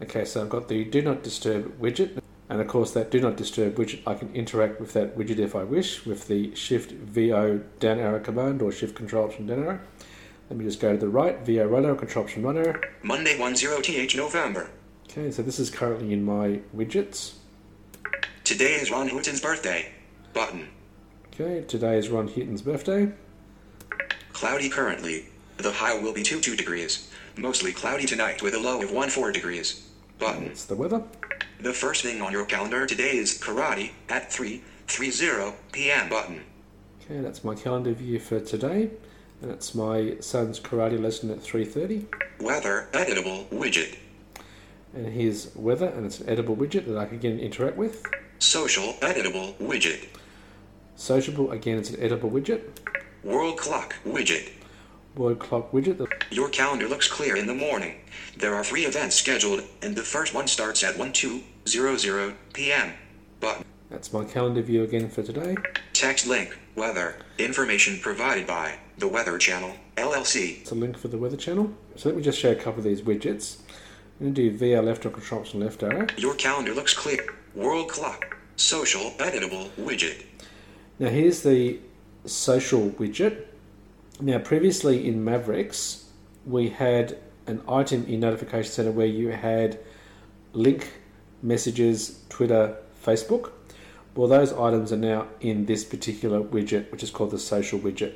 Okay, so I've got the do not disturb widget, and of course that do not disturb widget, I can interact with that widget if I wish with the Shift VO down arrow command or Shift Control Option down arrow. Let me just go to the right, VO right arrow, Control Option right arrow. Monday 10th November. Okay, so this is currently in my widgets. Today is Ron Houghton's birthday. Button. Okay, today is Ron Heaton's birthday. Cloudy currently. The high will be 2 2 degrees. Mostly cloudy tonight with a low of 1 4 degrees. Button. It's the weather. The first thing on your calendar today is karate at 3 3 p.m. Button. Okay, that's my calendar view for today, and it's my son's karate lesson at 3:30. Weather editable widget. And here's weather, and it's an editable widget that I can again interact with. Social editable widget. Sociable, again, it's an editable widget. World clock widget. Word clock widget. Your calendar looks clear in the morning. There are three events scheduled, and the first one starts at 1200 p.m. Button. That's my calendar view again for today. Text link. Weather. Information provided by the Weather Channel, LLC. It's a link for the weather channel. So let me just show a couple of these widgets. I'm going to do VO left or control option left arrow. Your calendar looks clear. World clock. Social editable widget. Now here's the social widget. Now previously in Mavericks, we had an item in Notification Center where you had link, messages, Twitter, Facebook. Well, those items are now in this particular widget, which is called the social widget.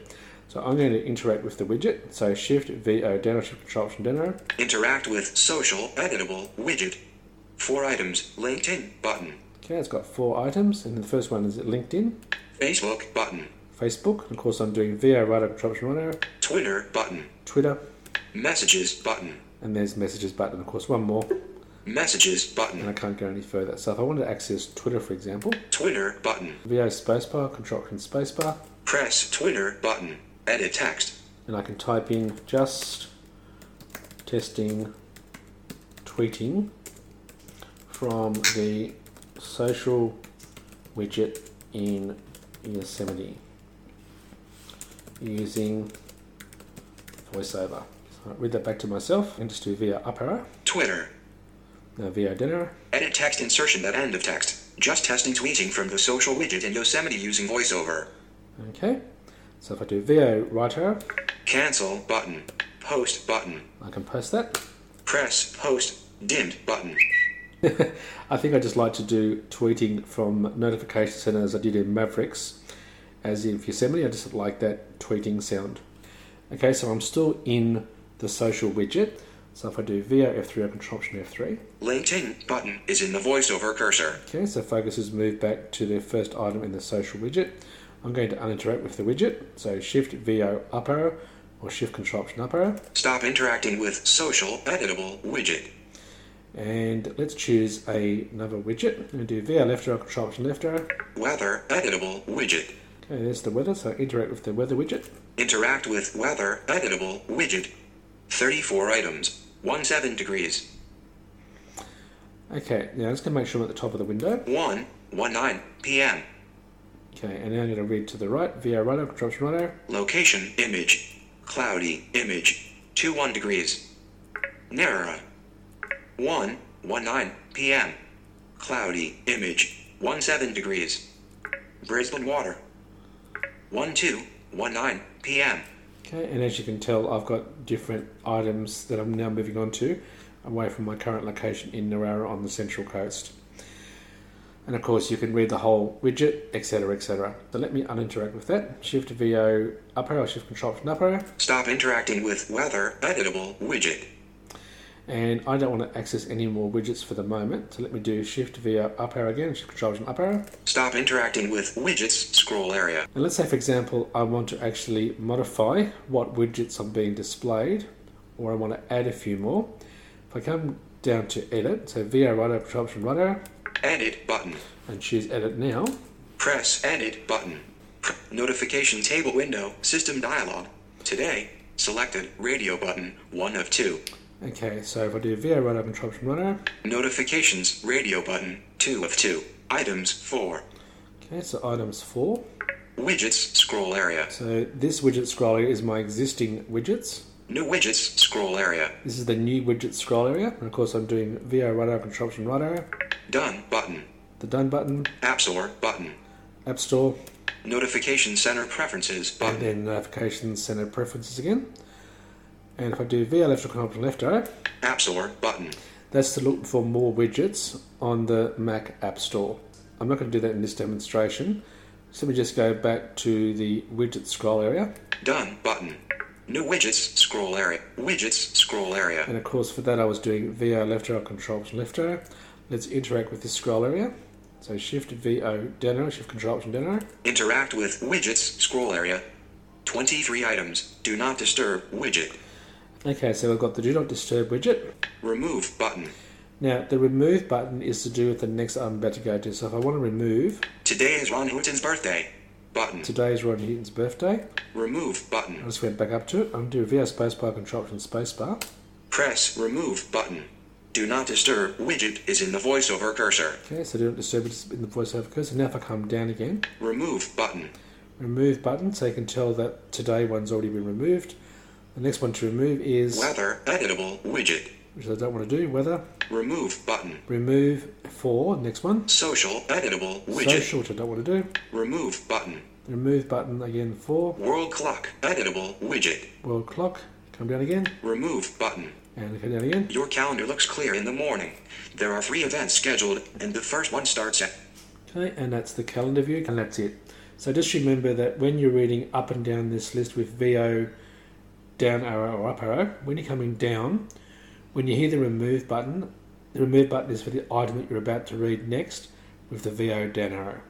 So I'm going to interact with the widget. So Shift VO down Shift Control Option down. Interact with social editable widget. Four items. LinkedIn button. Okay, it's got four items, and the first one is LinkedIn, Facebook button. Facebook. Of course, I'm doing arrow Control Option right arrow. Twitter button. Twitter, Messages button. and there's messages button. Of course, one more. Messages button. and. I can't go any further. So if I wanted to access Twitter, for example, Twitter button. VO spacebar, Control Option spacebar, Press Twitter button. Edit text. and I can type in just testing tweeting from the social widget in Yosemite using VoiceOver. So I'll read that back to myself and just do VO up arrow, Twitter. now down arrow, Edit text insertion at end of text. Just testing tweeting from the social widget in Yosemite using voiceover. Okay, so if I do VO right arrow, Cancel button. Post button. I can post that. Press post dimmed button. I think I just like to do tweeting from Notification Center as I did in Mavericks, as in Yosemite. I just like that tweeting sound. Okay, so I'm still in the social widget. So if I do VO F3 or Control Option F3, LinkedIn button is in the voiceover cursor. okay, so focus is moved back to the first item in the social widget. I'm going to uninteract with the widget, so Shift VO up arrow or Shift Control Option up arrow. Stop interacting with social editable widget. And let's choose a, another widget. I'm going to do VO left arrow, Control Option left arrow. Weather editable widget. Okay, there's the weather, so interact with the weather widget. Interact with weather editable widget. 34 items. 17 degrees. Okay, now I'm just going to make sure I'm at the top of the window. 1 19 p.m. Okay, and now I'm going to read to the right, VO right arrow, Control right arrow. Location image. Cloudy image. 21 degrees. Narara. 1 19 p.m. Cloudy image. 17 degrees. Brisbane water. 12 19 p.m. Okay, and as you can tell, I've got different items that I'm now moving on to away from my current location in Narara on the Central Coast. And of course, you can read the whole widget, etc., etc. So let me uninteract with that. Shift VO up arrow, Shift Control Option up arrow. Stop interacting with weather editable widget. And I don't want to access any more widgets for the moment. So let me do Shift VO up arrow again, Shift Control Option up arrow. Stop interacting with widgets scroll area. And let's say, for example, I want to actually modify what widgets are being displayed, or I want to add a few more. If I come down to Edit, so VO right arrow, Control Option right arrow, Edit button. and choose Edit now. Press edit button. Notification table window. System dialog. Today. Selected radio button. 1 of 2. Okay, so if I do VO right arrow, Control Option right arrow, Notifications radio button. 2 of 2. Items 4. okay, so items 4. Widgets scroll area. So this widget scroll area is my existing widgets. New widgets scroll area. This is the new widget scroll area, and of course I'm doing VO right arrow, Control Option right arrow, Done button. the Done button, App Store button. App Store, Notification center preferences and button. then Notification Center Preferences again. And if I do VO left arrow, Control left arrow, App Store button. that's to look for more widgets on the Mac App Store. I'm not going to do that in this demonstration. So let me just go back to the widget scroll area. Done button. New widgets scroll area. Widgets scroll area. And of course, for that, I was doing VO left arrow, Control Option left arrow. Let's interact with this scroll area. So Shift VO down arrow, Shift Control Option down arrow. Interact with widgets scroll area. 23 items. Do not disturb widget. Okay, so we've got the Do Not Disturb widget. Remove button. Now, the Remove button is to do with the next I'm about to go to. So if I want to remove Today is Ron Houghton's birthday. Button. Today is Ron Heaton's birthday, Remove button. I just went back up to it. I'm going to do VO spacebar, Control Option spacebar. Press remove button. Do not disturb widget is in the voiceover cursor. Okay, so Do Not Disturb is in the voiceover cursor. Now if I come down again, Remove button. Remove button, so you can tell that today one's already been removed. The next one to remove is, Weather editable widget. which I don't want to do, weather. Remove button. Remove for, next one. Social editable widget. Social, which I don't want to do. Remove button. Remove button again for World clock editable widget. world clock. Come down again Remove button. and come down again. Your calendar looks clear in the morning. There are three events scheduled, and the first one starts at Okay, and that's the calendar view, and that's it. So just remember that when you're reading up and down this list with VO down arrow or up arrow, when you're coming down, when you hear the remove button, the remove button is for the item that you're about to read next with the VO down arrow.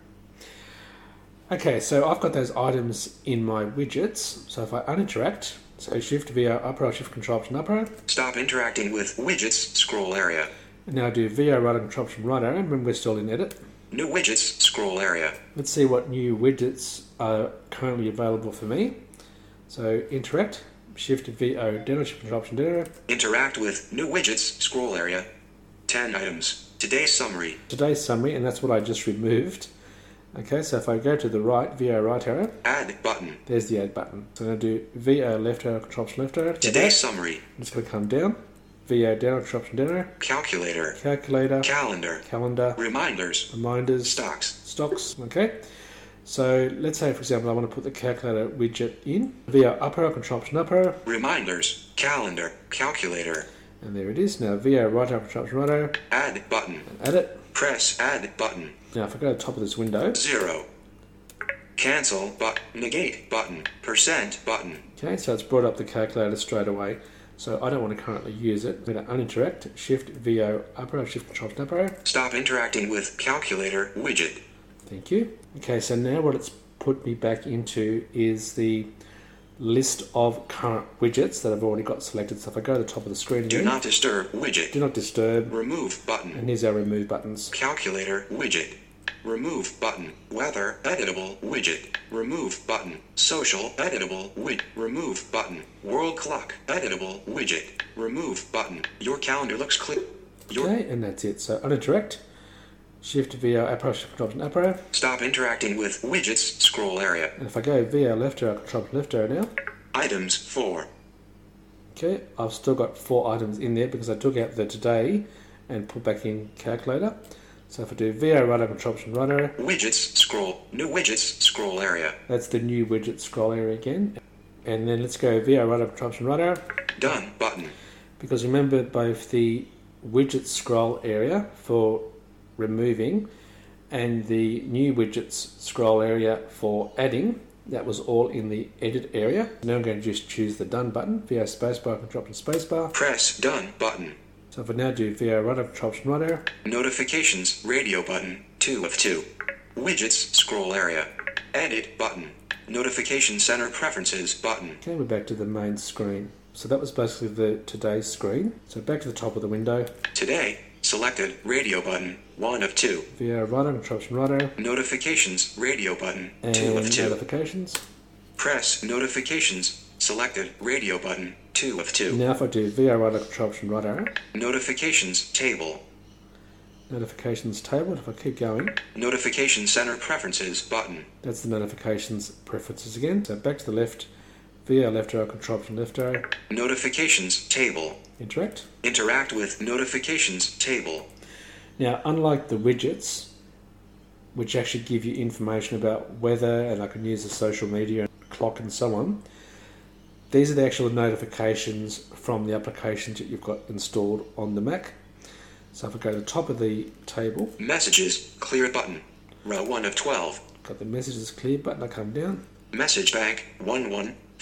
Okay, so I've got those items in my widgets. So if I uninteract, so Shift VO up arrow, Shift Control Option up arrow, Stop interacting with widgets scroll area. and now do VO right arrow, Control Option right arrow. Remember we're still in edit. New widgets scroll area. Let's see what new widgets are currently available for me. So interact, shift VO oh, down, shift control option down. Interact with new widgets scroll area. 10 items. Today's summary. Today's summary, and that's what I just removed. Okay, so if I go to the right, VO right arrow, Add button. there's the add button. So I'm going to do VO left arrow, control option left arrow. Today's summary. I'm just going to come down, VO down, control option down arrow, Calculator. calculator, Calendar. calendar, Reminders. reminders, Stocks. stocks. Okay. So let's say, for example, I want to put the calculator widget in. VO up arrow, control option up arrow, Reminders. Calendar. Calculator. and there it is. Now VO right arrow, control option right arrow, Add button. add it. Press add button. Now if I go to the top of this window, Zero. Cancel but negate button. Percent button. okay, so it's brought up the calculator straight away. So I don't want to currently use it. I'm going to uninteract, Shift VO up arrow, Shift Control up arrow. Stop interacting with calculator widget. Thank you. Okay, so now what it's put me back into is the list of current widgets that I've already got selected. So if I go to the top of the screen Do not disturb widget. do not disturb, Remove button. and here's our remove buttons. Calculator widget. Remove button. Weather editable widget. Remove button. Social editable widget. Remove button. World clock editable widget. Remove button. Your calendar looks clear. Your Okay, and that's it. So uninteract, Shift up arrow, Shift Control up arrow. stop interacting with widgets scroll area. And if I go VO left arrow, Control left arrow now, Items 4. okay, I've still got four items in there because I took out the today and put back in calculator. So if I do VO right arrow, Control Option right arrow, Widgets scroll. New widgets scroll area. that's the new widget scroll area again. And then let's go VO right arrow, Control Option right arrow. Done button. Because remember both the widget scroll area for removing and the new widgets scroll area for adding, that was all in the edit area. Now I'm going to just choose the done button, VO spacebar, and drop option spacebar. Press done button. So if I now do VO right control option right arrow, Notifications radio button. 2 of 2. Widgets scroll area. Edit button. Notification center preferences button. okay, we're back to the main screen. So that was basically the today's screen. So back to the top of the window, Today, selected radio button. 1 of 2. VO right arrow, control option right arrow, Notifications radio button. 2 of 2. notifications. Press notifications. Selected radio button. 2 of 2. Now if I do arrow, control right arrow, Notifications table. notifications table, if I keep going, Notification center preferences button. That's the notifications preferences again. So back to the left, VO left arrow, control option left arrow, Notifications table. interact. Interact with notifications table. Now, unlike the widgets, which actually give you information about weather and I can use the social media, clock, and so on, these are the actual notifications from the applications that you've got installed on the Mac. So if I go to the top of the table, Messages clear button. Row 1 of 12. got the messages clear button, I come down. Message bank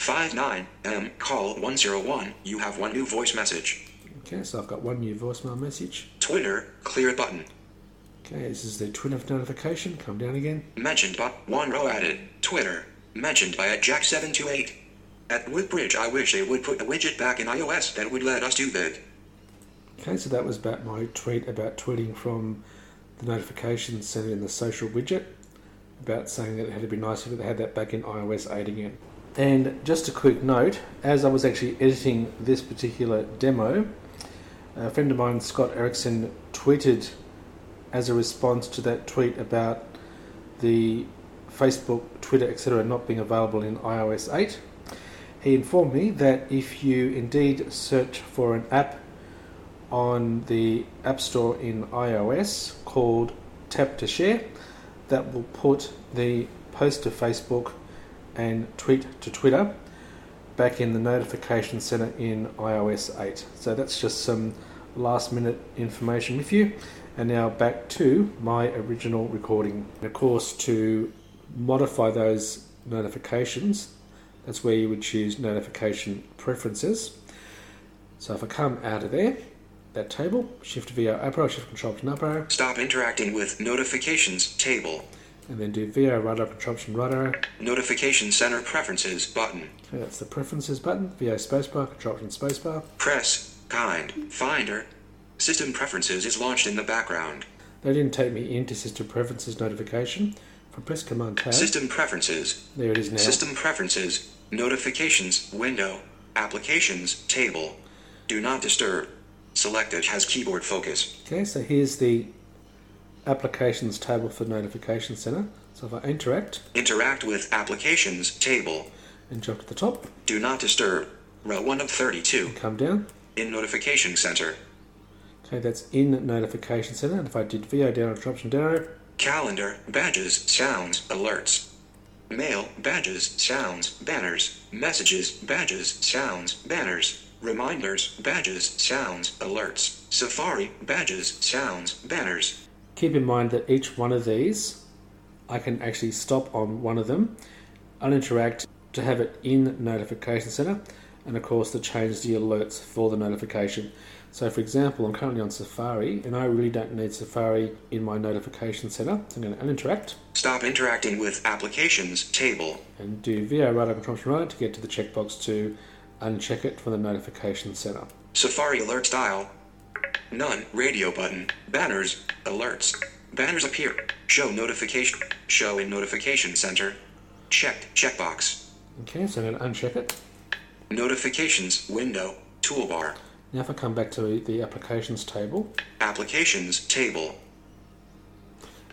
1159M um, call 101. You have one new voice message. Okay, so I've got one new voicemail message. Twitter clear button. Okay, this is the Twitter notification, come down again. Mentioned but one row added. Twitter mentioned by at Jack728. At Woodbridge, I wish they would put the widget back in iOS that would let us do that. Okay, so that was about my tweet about tweeting from the notifications center in the social widget about saying that it had to be nice if they had that back in iOS 8 again. And just a quick note, as I was actually editing this particular demo, a friend of mine, Scott Erickson, tweeted as a response to that tweet about the Facebook, Twitter, etc., not being available in iOS 8. He informed me that if you indeed search for an app on the App Store in iOS called Tap to Share, that will put the post to Facebook and tweet to Twitter back in the notification center in iOS 8. So that's just some last minute information with you. And now back to my original recording. And of course, to modify those notifications, that's where you would choose notification preferences. So if I come out of there, that table, Shift VO up arrow, Shift Control Option up arrow, Stop interacting with notifications table. And then do VO Control Option right arrow. Notification center preferences button. Okay, that's the preferences button. VO spacebar, Control Option spacebar. Press kind finder. System preferences is launched in the background. They didn't take me into System Preferences notification. If I press Command Tab, System preferences. there it is now. System preferences. Notifications window. Applications table. Do not disturb. Selected has keyboard focus. Okay, so here's the applications table for Notification Center. So if I interact Interact with applications table. and jump to the top, Do not disturb. Row 1 of 32. come down. In notification center. Okay, that's in Notification Center. And if I did VO down or option down, Calendar, badges, sounds, alerts. Mail, badges, sounds, banners. Messages, badges, sounds, banners. Reminders, badges, sounds, alerts. Safari, badges, sounds, banners. Keep in mind that each one of these, I can actually stop on one of them, uninteract to have it in Notification Center, and of course to change the alerts for the notification. So, for example, I'm currently on Safari and I really don't need Safari in my notification center. So I'm going to uninteract Stop interacting with applications table. and do VO right control option right to get to the checkbox to uncheck it from the notification center. Safari alert style. None. Radio button. Banners. Alerts. Banners appear. Show notification. Show in notification center. Checked. Checkbox. Okay, so I'm going to uncheck it. Notifications window. Toolbar. Now, if I come back to the applications table Applications table.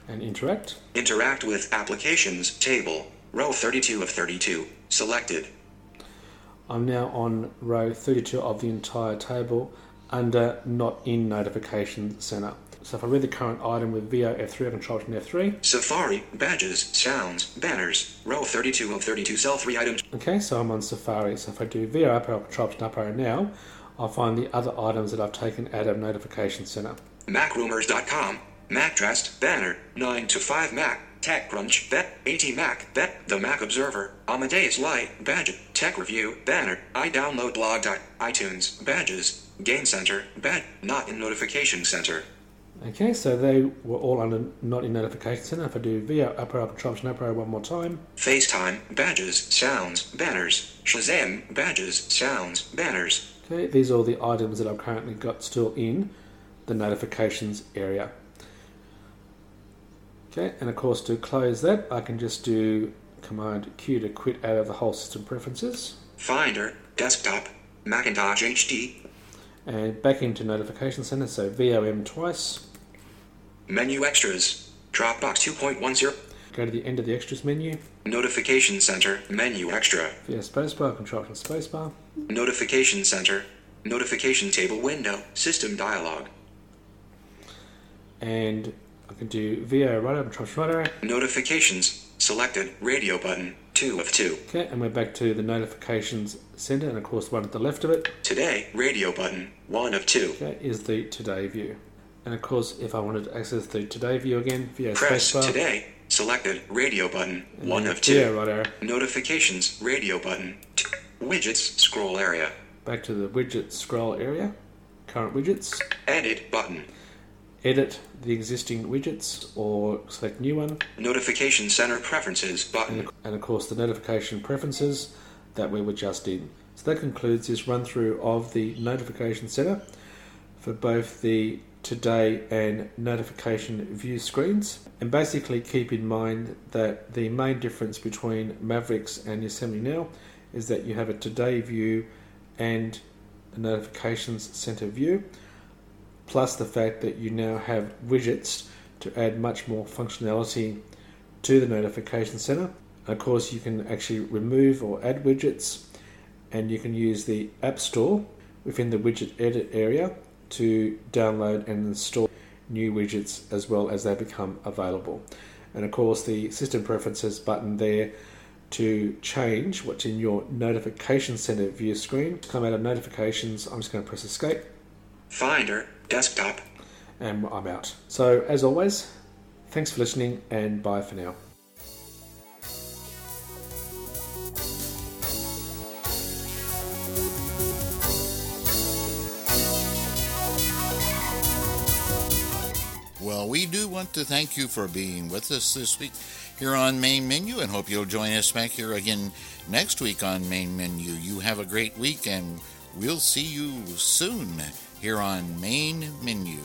and interact, Interact with applications table. Row 32 of 32. Selected. I'm now on row 32 of the entire table under not in notification center. So if I read the current item with VO F3, I control Option F3. Safari. Badges. Sounds. Banners. Row 32 of 32. Cell 3 items. Okay, so I'm on Safari. So if I do VO up arrow, control Option up arrow now, I'll find the other items that I've taken out of notification center. MacRumors.com. Mac Dressed. Banner. 9 to 5 Mac. TechCrunch. Bet, 80 Mac. Vet. The Mac Observer. Amadeus Lite. Badge. Tech Review. Banner. iDownloadBlog. iTunes. Badges. Game Center. Bad. Not in Notification Center. Okay, so they were all under not in notification center. If I do VO up arrow, control Option up arrow one more time, FaceTime. Badges. Sounds. Banners. Shazam. Badges. Sounds. Banners. okay, these are all the items that I've currently got still in the notifications area. Okay, and of course to close that, I can just do Command Q to quit out of the whole system preferences Finder. Desktop. Macintosh HD. and back into notification center. So VOM twice. Menu Extras. Dropbox 2.10. Go to the end of the extras menu. Notification Center. Menu Extra. VO spacebar, control Option spacebar. Notification Center. Notification Table Window. System Dialog. And I can do VO right arrow, control Option right arrow. Notifications. Selected. Radio button. 2 of 2. Okay, and we're back to the notifications center, and of course, the one at the left of it Today. Radio button. 1 of 2. okay, is the today view. And of course, if I wanted to access the today view again, VO Press spacebar, Today. Selected. Radio button. and 1 of 2. right arrow, Notifications. Radio button. T- widgets. Scroll area. back to the widget scroll area, current widgets, Edit button. Edit the existing widgets or select new one, Notification Center Preferences button. and of course the notification preferences that we were just in. So that concludes this run through of the notification center for both the today and notification view screens. And basically keep in mind that the main difference between Mavericks and Yosemite Now is that you have a today view and a notifications center view, plus the fact that you now have widgets to add much more functionality to the notification center. Of course, you can actually remove or add widgets, and you can use the App Store within the widget edit area to download and install new widgets as well as they become available. And of course, the system preferences button there to change what's in your notification center view screen. To come out of notifications, I'm just going to press escape Finder. Desktop. and I'm out. So, as always, thanks for listening and bye for now. Well, we do want to thank you for being with us this week here on Main Menu and hope you'll join us back here again next week on Main Menu. You have a great week and we'll see you soon here on Main Menu.